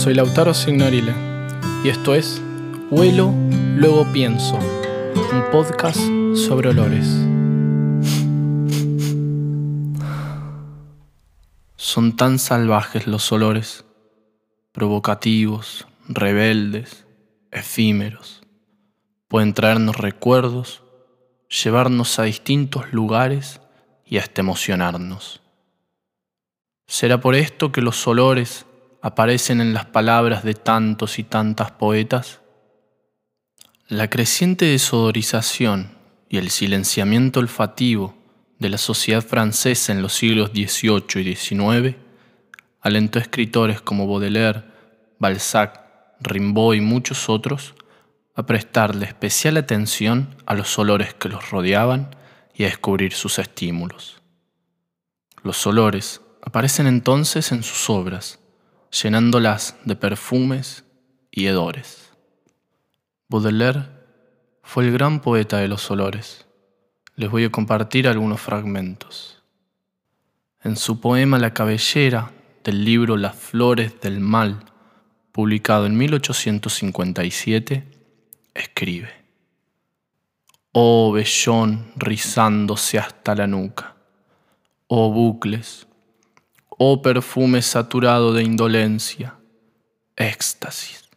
soy Lautaro Signorile y esto es Huelo, luego pienso, un podcast sobre olores. Son tan salvajes los olores, provocativos, rebeldes, efímeros. Pueden traernos recuerdos, llevarnos a distintos lugares y hasta emocionarnos. ¿Será por esto que los olores aparecen en las palabras de tantos y tantas poetas? La creciente desodorización y el silenciamiento olfativo de la sociedad francesa en los siglos XVIII y XIX alentó a escritores como Baudelaire, Balzac, Rimbaud y muchos otros a prestarle especial atención a los olores que los rodeaban y a descubrir sus estímulos. Los olores aparecen entonces en sus obras, llenándolas de perfumes y hedores. Baudelaire fue el gran poeta de los olores. Les voy a compartir algunos fragmentos. En su poema La cabellera del libro Las flores del mal, publicado en 1857, escribe, Oh vellón rizándose hasta la nuca, oh bucles, oh perfume saturado de indolencia, éxtasis.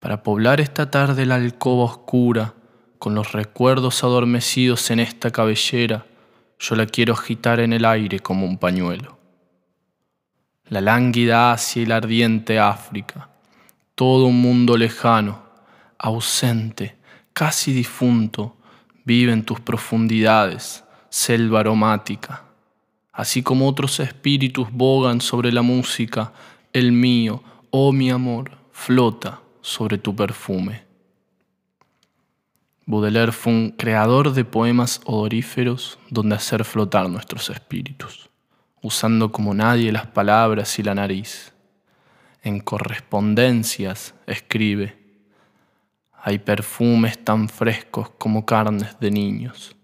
Para poblar esta tarde la alcoba oscura, con los recuerdos adormecidos en esta cabellera, yo la quiero agitar en el aire como un pañuelo. La lánguida Asia y la ardiente África, todo un mundo lejano, ausente, casi difunto, vive en tus profundidades, selva aromática así como otros espíritus bogan sobre la música, el mío, oh mi amor, flota sobre tu perfume. Baudelaire fue un creador de poemas odoríferos donde hacer flotar nuestros espíritus, usando como nadie las palabras y la nariz. En correspondencias escribe, hay perfumes tan frescos como carnes de niños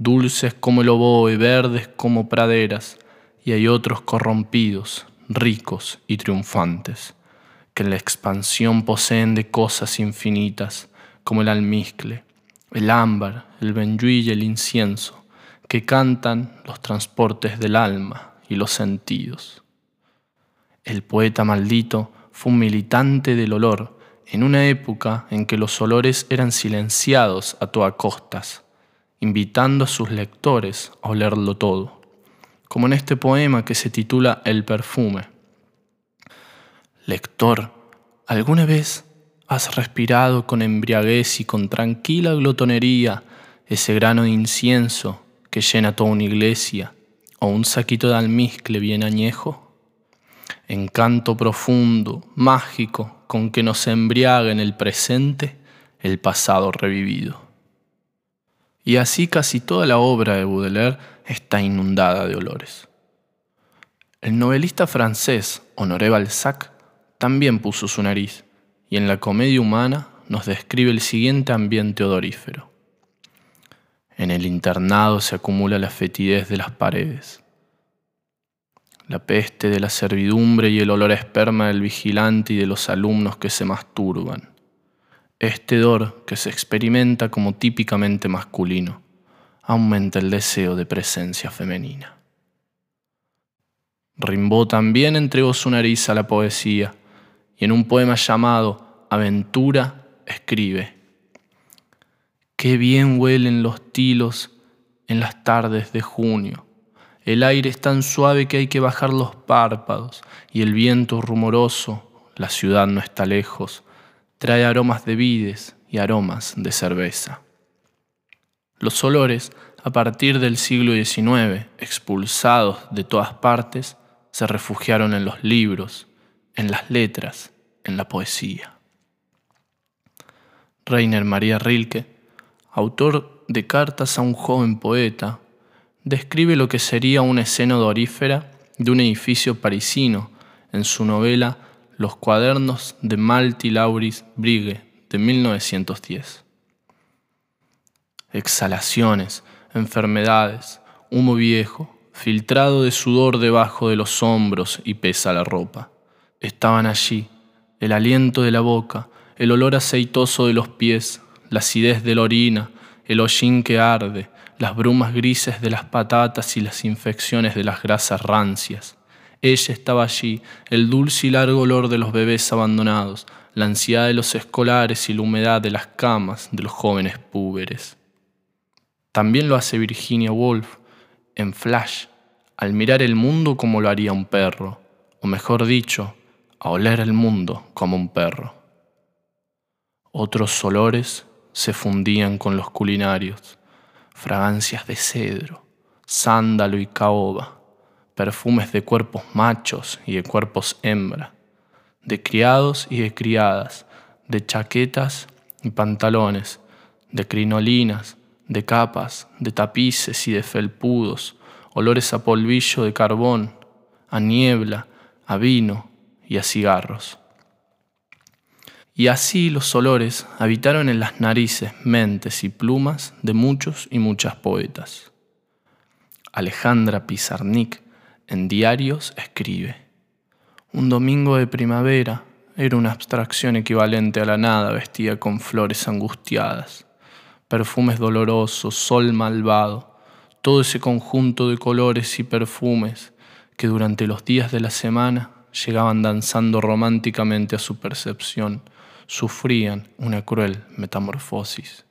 dulces como el oboe, verdes como praderas, y hay otros corrompidos, ricos y triunfantes, que en la expansión poseen de cosas infinitas, como el almizcle, el ámbar, el benjuí y el incienso, que cantan los transportes del alma y los sentidos. El poeta maldito fue un militante del olor en una época en que los olores eran silenciados a toda costas invitando a sus lectores a olerlo todo, como en este poema que se titula El perfume. Lector, ¿alguna vez has respirado con embriaguez y con tranquila glotonería ese grano de incienso que llena toda una iglesia o un saquito de almizcle bien añejo? Encanto profundo, mágico, con que nos embriaga en el presente el pasado revivido. Y así casi toda la obra de Baudelaire está inundada de olores. El novelista francés Honoré Balzac también puso su nariz y en la comedia humana nos describe el siguiente ambiente odorífero. En el internado se acumula la fetidez de las paredes, la peste de la servidumbre y el olor a esperma del vigilante y de los alumnos que se masturban. Este dor, que se experimenta como típicamente masculino, aumenta el deseo de presencia femenina. Rimbaud también entregó su nariz a la poesía y en un poema llamado Aventura escribe, Qué bien huelen los tilos en las tardes de junio. El aire es tan suave que hay que bajar los párpados y el viento rumoroso, la ciudad no está lejos, trae aromas de vides y aromas de cerveza. Los olores, a partir del siglo XIX, expulsados de todas partes, se refugiaron en los libros, en las letras, en la poesía. Rainer María Rilke, autor de Cartas a un joven poeta, describe lo que sería una escena odorífera de un edificio parisino en su novela los cuadernos de Malti Lauris Brigue de 1910. Exhalaciones, enfermedades, humo viejo, filtrado de sudor debajo de los hombros y pesa la ropa. estaban allí, el aliento de la boca, el olor aceitoso de los pies, la acidez de la orina, el hollín que arde, las brumas grises de las patatas y las infecciones de las grasas rancias. Ella estaba allí, el dulce y largo olor de los bebés abandonados, la ansiedad de los escolares y la humedad de las camas de los jóvenes púberes. También lo hace Virginia Woolf en Flash, al mirar el mundo como lo haría un perro, o mejor dicho, a oler el mundo como un perro. Otros olores se fundían con los culinarios, fragancias de cedro, sándalo y caoba, perfumes de cuerpos machos y de cuerpos hembra, de criados y de criadas, de chaquetas y pantalones, de crinolinas, de capas, de tapices y de felpudos, olores a polvillo de carbón, a niebla, a vino y a cigarros. Y así los olores habitaron en las narices, mentes y plumas de muchos y muchas poetas. Alejandra Pizarnik en diarios escribe, Un domingo de primavera era una abstracción equivalente a la nada vestida con flores angustiadas perfumes dolorosos, sol malvado, todo ese conjunto de colores y perfumes que durante los días de la semana llegaban danzando románticamente a su percepción, sufrían una cruel metamorfosis.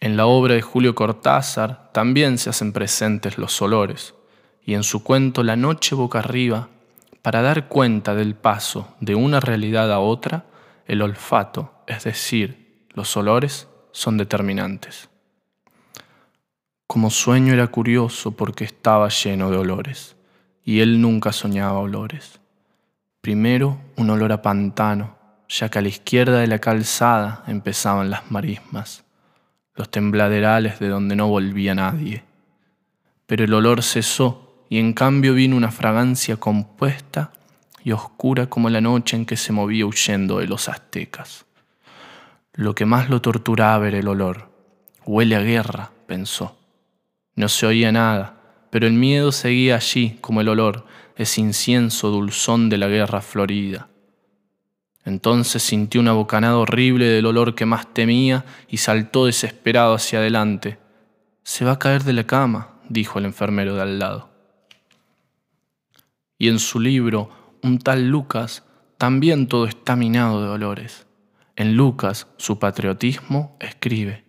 En la obra de Julio Cortázar también se hacen presentes los olores, y en su cuento La noche boca arriba, para dar cuenta del paso de una realidad a otra, el olfato, es decir, los olores, son determinantes. Como sueño era curioso porque estaba lleno de olores, y él nunca soñaba olores. Primero un olor a pantano, ya que a la izquierda de la calzada empezaban las marismas, los tembladerales de donde no volvía nadie. Pero el olor cesó y en cambio vino una fragancia compuesta y oscura como la noche en que se movía huyendo de los aztecas. Lo que más lo torturaba era el olor. Huele a guerra, pensó. No se oía nada, pero el miedo seguía allí como el olor, ese incienso dulzón de la guerra florida. Entonces sintió una bocanada horrible del olor que más temía y saltó desesperado hacia adelante. Se va a caer de la cama, dijo el enfermero de al lado. Y en su libro, un tal Lucas, también todo está minado de olores. En Lucas, su patriotismo, escribe,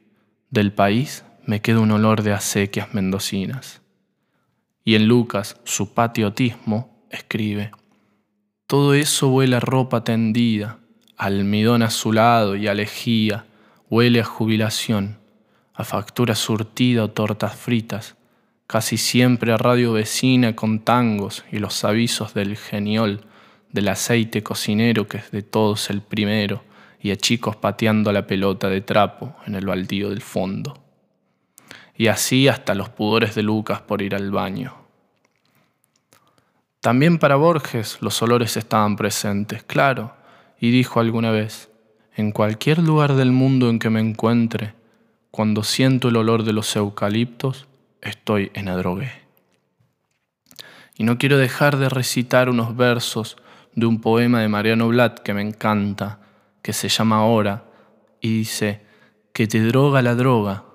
del país me queda un olor de acequias mendocinas. Y en Lucas, su patriotismo, escribe, todo eso huele a ropa tendida, almidón azulado y a lejía, huele a jubilación, a factura surtida o tortas fritas, casi siempre a radio vecina con tangos y los avisos del geniol, del aceite cocinero que es de todos el primero, y a chicos pateando la pelota de trapo en el baldío del fondo. Y así hasta los pudores de Lucas por ir al baño. También para Borges los olores estaban presentes, claro, y dijo alguna vez, en cualquier lugar del mundo en que me encuentre, cuando siento el olor de los eucaliptos, estoy en adrogué. Y no quiero dejar de recitar unos versos de un poema de Mariano Blatt que me encanta, que se llama Ahora y dice que te droga la droga,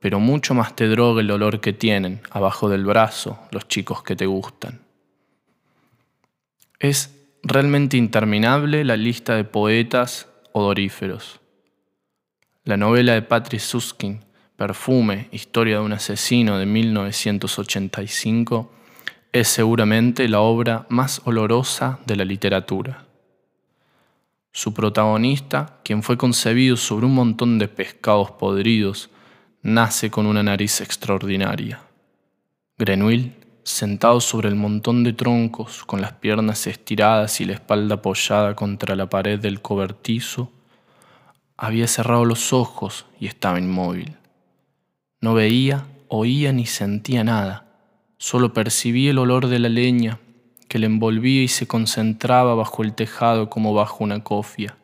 pero mucho más te droga el olor que tienen abajo del brazo los chicos que te gustan. Es realmente interminable la lista de poetas odoríferos. La novela de Patrick Suskin, Perfume, Historia de un asesino de 1985, es seguramente la obra más olorosa de la literatura. Su protagonista, quien fue concebido sobre un montón de pescados podridos, nace con una nariz extraordinaria. Grenouille, sentado sobre el montón de troncos, con las piernas estiradas y la espalda apoyada contra la pared del cobertizo, había cerrado los ojos y estaba inmóvil. No veía, oía ni sentía nada, solo percibía el olor de la leña que le envolvía y se concentraba bajo el tejado como bajo una cofia.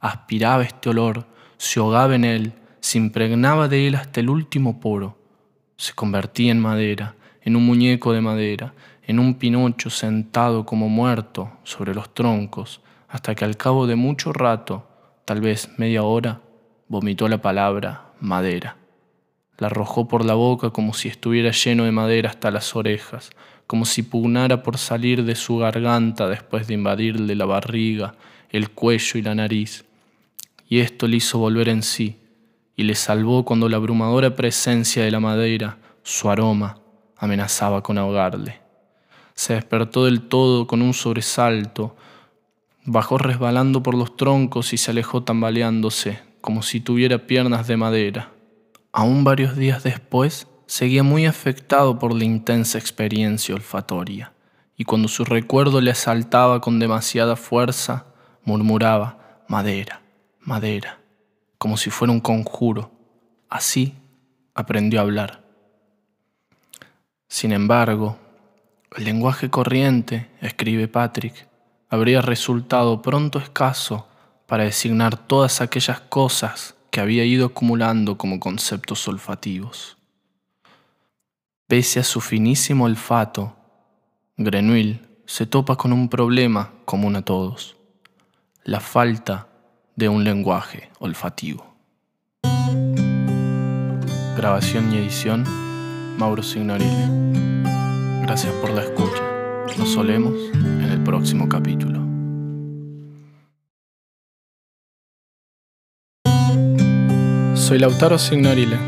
Aspiraba este olor, se ahogaba en él, se impregnaba de él hasta el último poro. Se convertía en madera, en un muñeco de madera, en un pinocho sentado como muerto sobre los troncos, hasta que al cabo de mucho rato, tal vez media hora, vomitó la palabra madera. La arrojó por la boca como si estuviera lleno de madera hasta las orejas, como si pugnara por salir de su garganta después de invadirle la barriga, el cuello y la nariz. Y esto le hizo volver en sí, y le salvó cuando la abrumadora presencia de la madera, su aroma, amenazaba con ahogarle. Se despertó del todo con un sobresalto, bajó resbalando por los troncos y se alejó tambaleándose, como si tuviera piernas de madera. Aún varios días después, seguía muy afectado por la intensa experiencia olfatoria, y cuando su recuerdo le asaltaba con demasiada fuerza, murmuraba, madera, madera, como si fuera un conjuro. Así aprendió a hablar. Sin embargo, el lenguaje corriente, escribe Patrick, habría resultado pronto escaso para designar todas aquellas cosas que había ido acumulando como conceptos olfativos. Pese a su finísimo olfato, Grenouille se topa con un problema común a todos, la falta de un lenguaje olfativo. Grabación y edición, Mauro Signorile. Gracias por la escucha. Nos solemos en el próximo capítulo. Soy Lautaro Signorile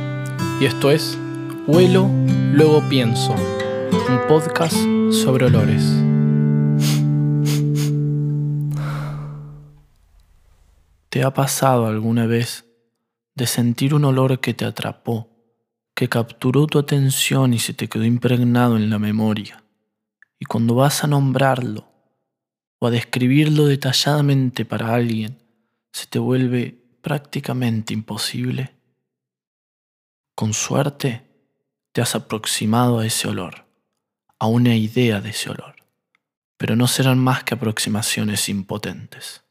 y esto es Huelo, luego pienso, un podcast sobre olores. ¿Te ha pasado alguna vez de sentir un olor que te atrapó que capturó tu atención y se te quedó impregnado en la memoria. Y cuando vas a nombrarlo o a describirlo detalladamente para alguien, se te vuelve prácticamente imposible. Con suerte, te has aproximado a ese olor, a una idea de ese olor, pero no serán más que aproximaciones impotentes.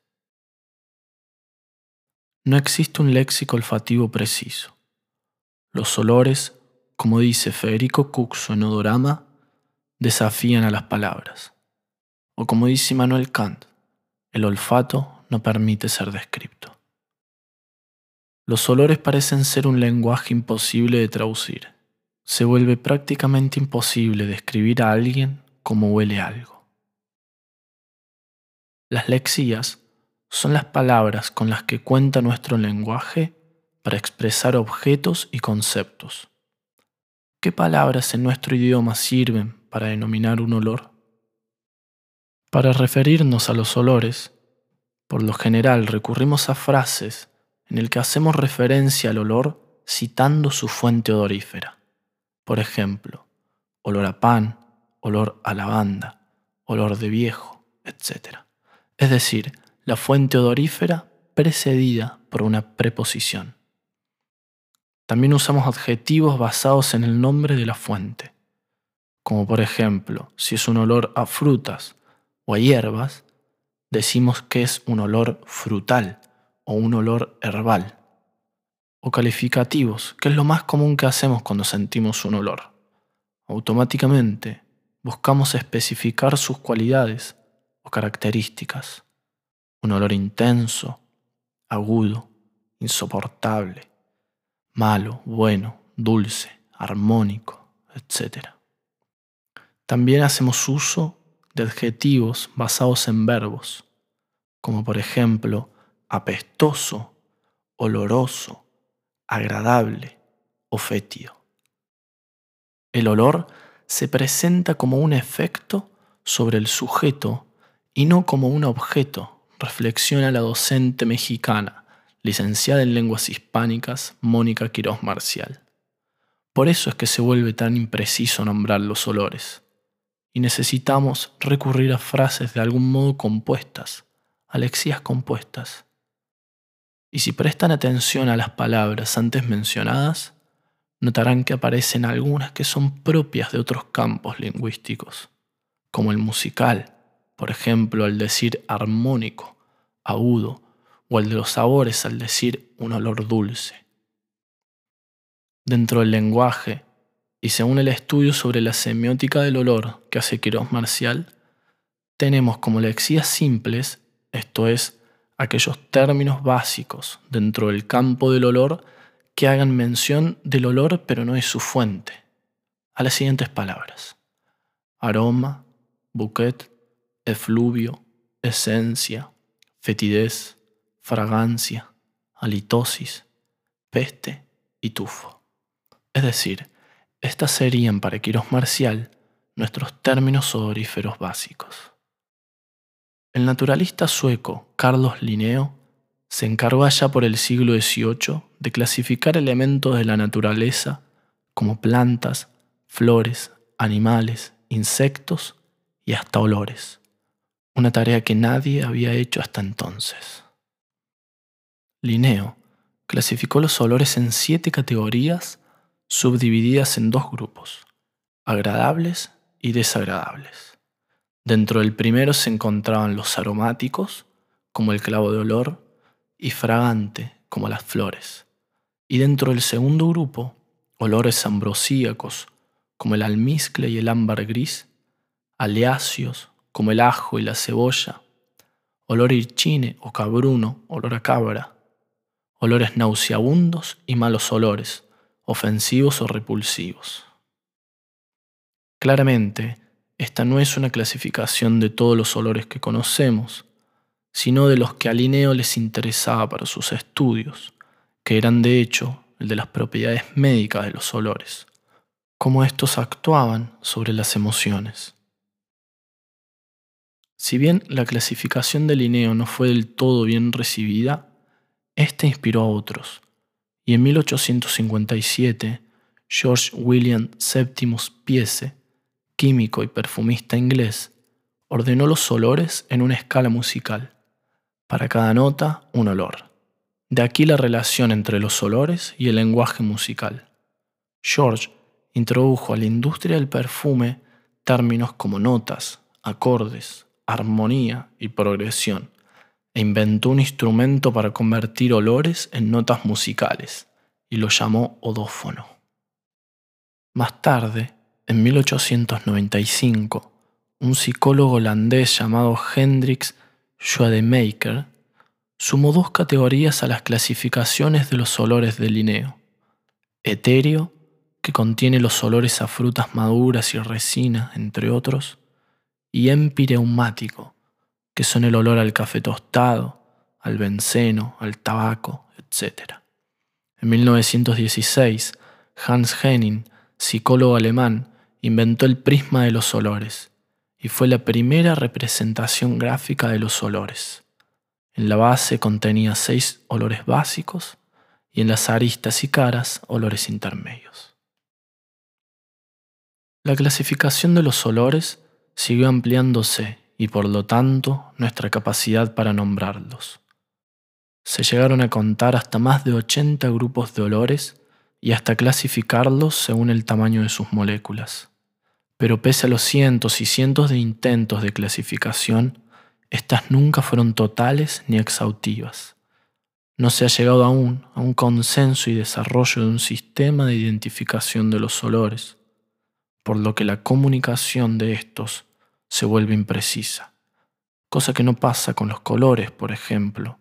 No existe un léxico olfativo preciso. Los olores, como dice Federico Cuxo en Odorama, desafían a las palabras. O como dice Manuel Kant, el olfato no permite ser descrito. Los olores parecen ser un lenguaje imposible de traducir. Se vuelve prácticamente imposible describir a alguien como huele algo. Las lexías son las palabras con las que cuenta nuestro lenguaje para expresar objetos y conceptos. ¿Qué palabras en nuestro idioma sirven para denominar un olor? Para referirnos a los olores, por lo general recurrimos a frases en el que hacemos referencia al olor citando su fuente odorífera. Por ejemplo, olor a pan, olor a lavanda, olor de viejo, etc. Es decir, la fuente odorífera precedida por una preposición. También usamos adjetivos basados en el nombre de la fuente, como por ejemplo, si es un olor a frutas o a hierbas, decimos que es un olor frutal o un olor herbal. O calificativos, que es lo más común que hacemos cuando sentimos un olor. Automáticamente buscamos especificar sus cualidades o características. Un olor intenso, agudo, insoportable, malo, bueno, dulce, armónico, etc. También hacemos uso de adjetivos basados en verbos, como por ejemplo apestoso, oloroso, agradable o fétido. El olor se presenta como un efecto sobre el sujeto y no como un objeto, reflexiona la docente mexicana licenciada en lenguas hispánicas Mónica Quirós Marcial. Por eso es que se vuelve tan impreciso nombrar los olores, y necesitamos recurrir a frases de algún modo compuestas, alexías compuestas. Y si prestan atención a las palabras antes mencionadas, notarán que aparecen algunas que son propias de otros campos lingüísticos, como el musical, por ejemplo, al decir armónico, agudo, o el de los sabores al decir un olor dulce. Dentro del lenguaje, y según el estudio sobre la semiótica del olor que hace Quirós Marcial, tenemos como lexías simples, esto es, aquellos términos básicos dentro del campo del olor que hagan mención del olor pero no es su fuente, a las siguientes palabras. Aroma, bouquet, efluvio, esencia, fetidez, fragancia, halitosis, peste y tufo. Es decir, estas serían para Quirós Marcial nuestros términos odoríferos básicos. El naturalista sueco Carlos Linneo se encargó allá por el siglo XVIII de clasificar elementos de la naturaleza como plantas, flores, animales, insectos y hasta olores, una tarea que nadie había hecho hasta entonces. Linneo clasificó los olores en siete categorías subdivididas en dos grupos, agradables y desagradables. Dentro del primero se encontraban los aromáticos, como el clavo de olor, y fragante, como las flores. Y dentro del segundo grupo, olores ambrosíacos, como el almizcle y el ámbar gris, aleáceos, como el ajo y la cebolla, olor irchine o cabruno, olor a cabra, olores nauseabundos y malos olores, ofensivos o repulsivos. Claramente, esta no es una clasificación de todos los olores que conocemos, sino de los que a Linneo les interesaba para sus estudios, que eran de hecho el de las propiedades médicas de los olores, cómo estos actuaban sobre las emociones. Si bien la clasificación de Linneo no fue del todo bien recibida, esta inspiró a otros, y en 1857 George William Septimus Piese, químico y perfumista inglés, ordenó los olores en una escala musical. Para cada nota, un olor. De aquí la relación entre los olores y el lenguaje musical. George introdujo a la industria del perfume términos como notas, acordes, armonía y progresión, e inventó un instrumento para convertir olores en notas musicales, y lo llamó odófono. Más tarde, en 1895, un psicólogo holandés llamado Hendrix Schwademaker sumó dos categorías a las clasificaciones de los olores de Linneo. Etéreo, que contiene los olores a frutas maduras y resina, entre otros, y empireumático, que son el olor al café tostado, al benceno, al tabaco, etc. En 1916, Hans Henning, psicólogo alemán, inventó el prisma de los olores y fue la primera representación gráfica de los olores. En la base contenía seis olores básicos y en las aristas y caras olores intermedios. La clasificación de los olores siguió ampliándose y por lo tanto nuestra capacidad para nombrarlos. Se llegaron a contar hasta más de 80 grupos de olores y hasta clasificarlos según el tamaño de sus moléculas. Pero pese a los cientos y cientos de intentos de clasificación, estas nunca fueron totales ni exhaustivas. No se ha llegado aún a un consenso y desarrollo de un sistema de identificación de los olores, por lo que la comunicación de estos se vuelve imprecisa, cosa que no pasa con los colores, por ejemplo,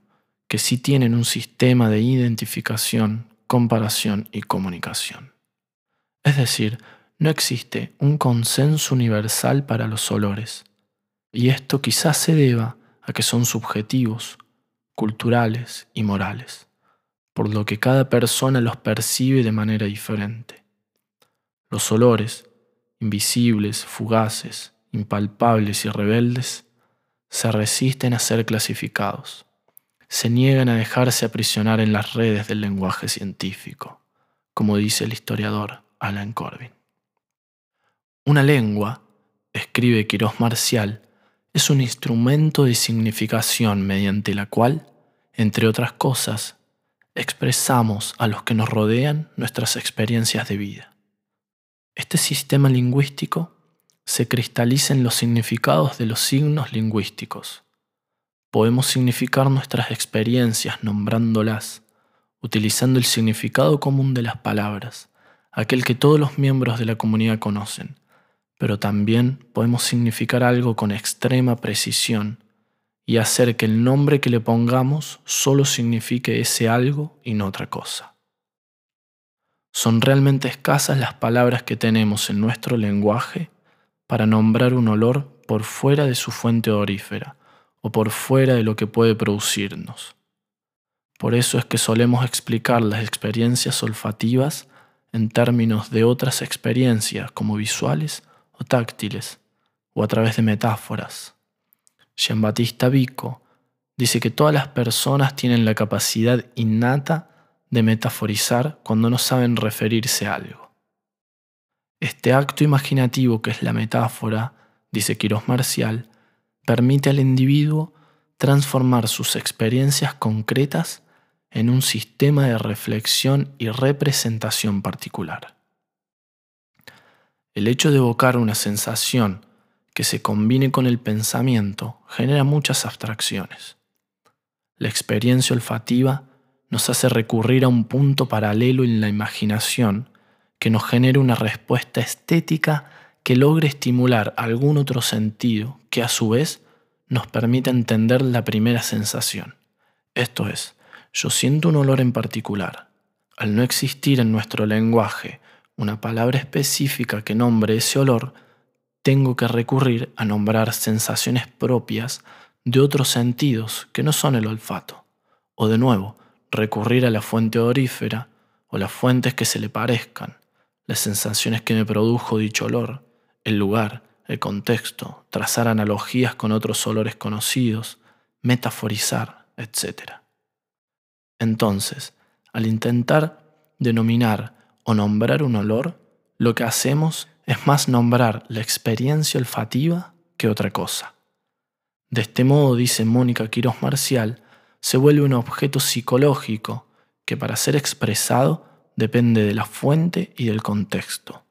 que sí tienen un sistema de identificación, comparación y comunicación. Es decir, no existe un consenso universal para los olores, y esto quizás se deba a que son subjetivos, culturales y morales, por lo que cada persona los percibe de manera diferente. Los olores, invisibles, fugaces, impalpables y rebeldes, se resisten a ser clasificados, se niegan a dejarse aprisionar en las redes del lenguaje científico, como dice el historiador Alan Corbin. Una lengua, escribe Quirós Marcial, es un instrumento de significación mediante la cual, entre otras cosas, expresamos a los que nos rodean nuestras experiencias de vida. Este sistema lingüístico se cristalizan los significados de los signos lingüísticos. Podemos significar nuestras experiencias nombrándolas, utilizando el significado común de las palabras, aquel que todos los miembros de la comunidad conocen, pero también podemos significar algo con extrema precisión y hacer que el nombre que le pongamos solo signifique ese algo y no otra cosa. Son realmente escasas las palabras que tenemos en nuestro lenguaje para nombrar un olor por fuera de su fuente odorífera o por fuera de lo que puede producirnos. Por eso es que solemos explicar las experiencias olfativas en términos de otras experiencias como visuales o táctiles o a través de metáforas. Jean-Baptiste Vico dice que todas las personas tienen la capacidad innata de metaforizar cuando no saben referirse a algo. Este acto imaginativo que es la metáfora, dice Quirós Marcial, permite al individuo transformar sus experiencias concretas en un sistema de reflexión y representación particular. El hecho de evocar una sensación que se combine con el pensamiento genera muchas abstracciones. La experiencia olfativa nos hace recurrir a un punto paralelo en la imaginación que nos genere una respuesta estética que logre estimular algún otro sentido que a su vez nos permita entender la primera sensación. Esto es, yo siento un olor en particular. Al no existir en nuestro lenguaje una palabra específica que nombre ese olor, tengo que recurrir a nombrar sensaciones propias de otros sentidos que no son el olfato. O de nuevo, recurrir a la fuente odorífera o las fuentes que se le parezcan, las sensaciones que me produjo dicho olor, el lugar, el contexto, trazar analogías con otros olores conocidos, metaforizar, etc. Entonces, al intentar denominar o nombrar un olor, lo que hacemos es más nombrar la experiencia olfativa que otra cosa. De este modo, dice Mónica Quirós Marcial, se vuelve un objeto psicológico que para ser expresado depende de la fuente y del contexto.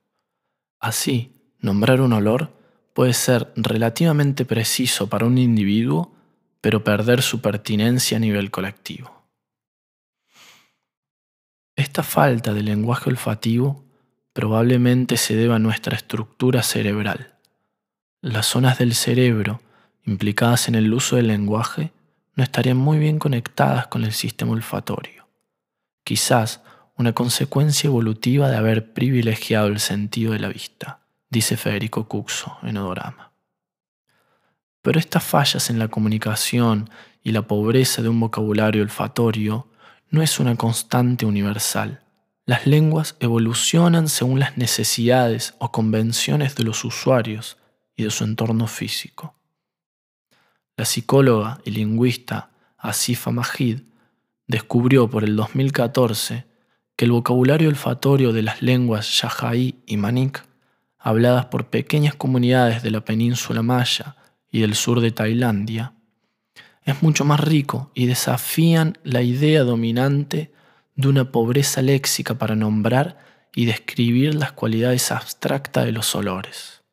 Así, nombrar un olor puede ser relativamente preciso para un individuo, pero perder su pertinencia a nivel colectivo. Esta falta de lenguaje olfativo probablemente se deba a nuestra estructura cerebral. Las zonas del cerebro implicadas en el uso del lenguaje no estarían muy bien conectadas con el sistema olfatorio. Quizás una consecuencia evolutiva de haber privilegiado el sentido de la vista, dice Federico Cuxo en Odorama. Pero estas fallas en la comunicación y la pobreza de un vocabulario olfatorio no es una constante universal. Las lenguas evolucionan según las necesidades o convenciones de los usuarios y de su entorno físico. La psicóloga y lingüista Asifa Majid descubrió por el 2014 que el vocabulario olfatorio de las lenguas Yajaí y Manik, habladas por pequeñas comunidades de la península maya y del sur de Tailandia, es mucho más rico y desafían la idea dominante de una pobreza léxica para nombrar y describir las cualidades abstractas de los olores.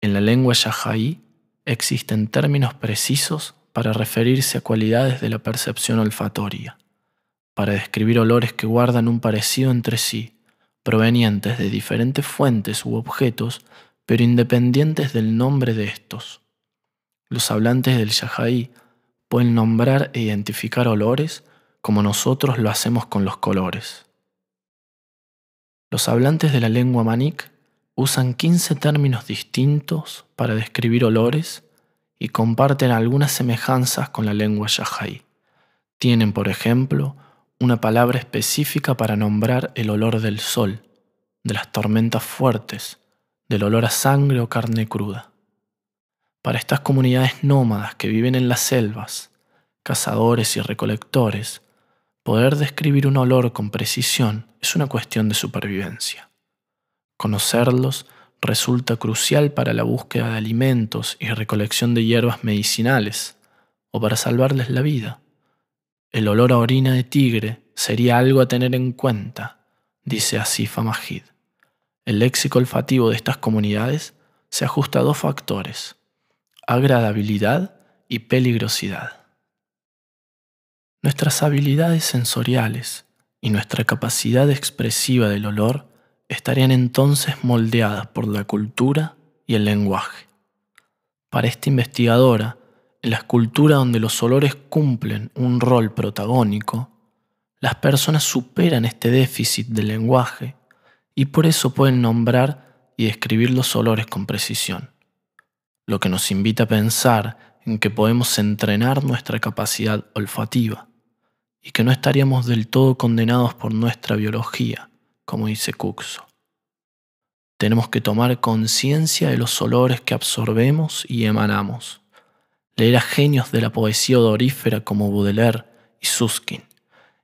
En la lengua yajaí existen términos precisos para referirse a cualidades de la percepción olfatoria, para describir olores que guardan un parecido entre sí, provenientes de diferentes fuentes u objetos, pero independientes del nombre de estos. Los hablantes del Yajaí pueden nombrar e identificar olores como nosotros lo hacemos con los colores. Los hablantes de la lengua manik usan 15 términos distintos para describir olores y comparten algunas semejanzas con la lengua Yajaí. Tienen, por ejemplo, una palabra específica para nombrar el olor del sol, de las tormentas fuertes, del olor a sangre o carne cruda. Para estas comunidades nómadas que viven en las selvas, cazadores y recolectores, poder describir un olor con precisión es una cuestión de supervivencia. Conocerlos resulta crucial para la búsqueda de alimentos y recolección de hierbas medicinales, o para salvarles la vida. El olor a orina de tigre sería algo a tener en cuenta, dice Asifa Majid. El léxico olfativo de estas comunidades se ajusta a dos factores, agradabilidad y peligrosidad. Nuestras habilidades sensoriales y nuestra capacidad expresiva del olor estarían entonces moldeadas por la cultura y el lenguaje. Para esta investigadora, en la escultura donde los olores cumplen un rol protagónico, las personas superan este déficit del lenguaje y por eso pueden nombrar y describir los olores con precisión, lo que nos invita a pensar en que podemos entrenar nuestra capacidad olfativa y que no estaríamos del todo condenados por nuestra biología, como dice Cuxo. Tenemos que tomar conciencia de los olores que absorbemos y emanamos, leer a genios de la poesía odorífera como Baudelaire y Suskin,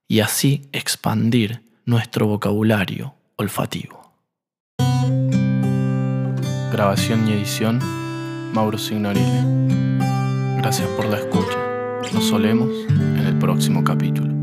y así expandir nuestro vocabulario olfativo. Grabación y edición, Mauro Signorile. Gracias por la escucha. Nos solemos en el próximo capítulo.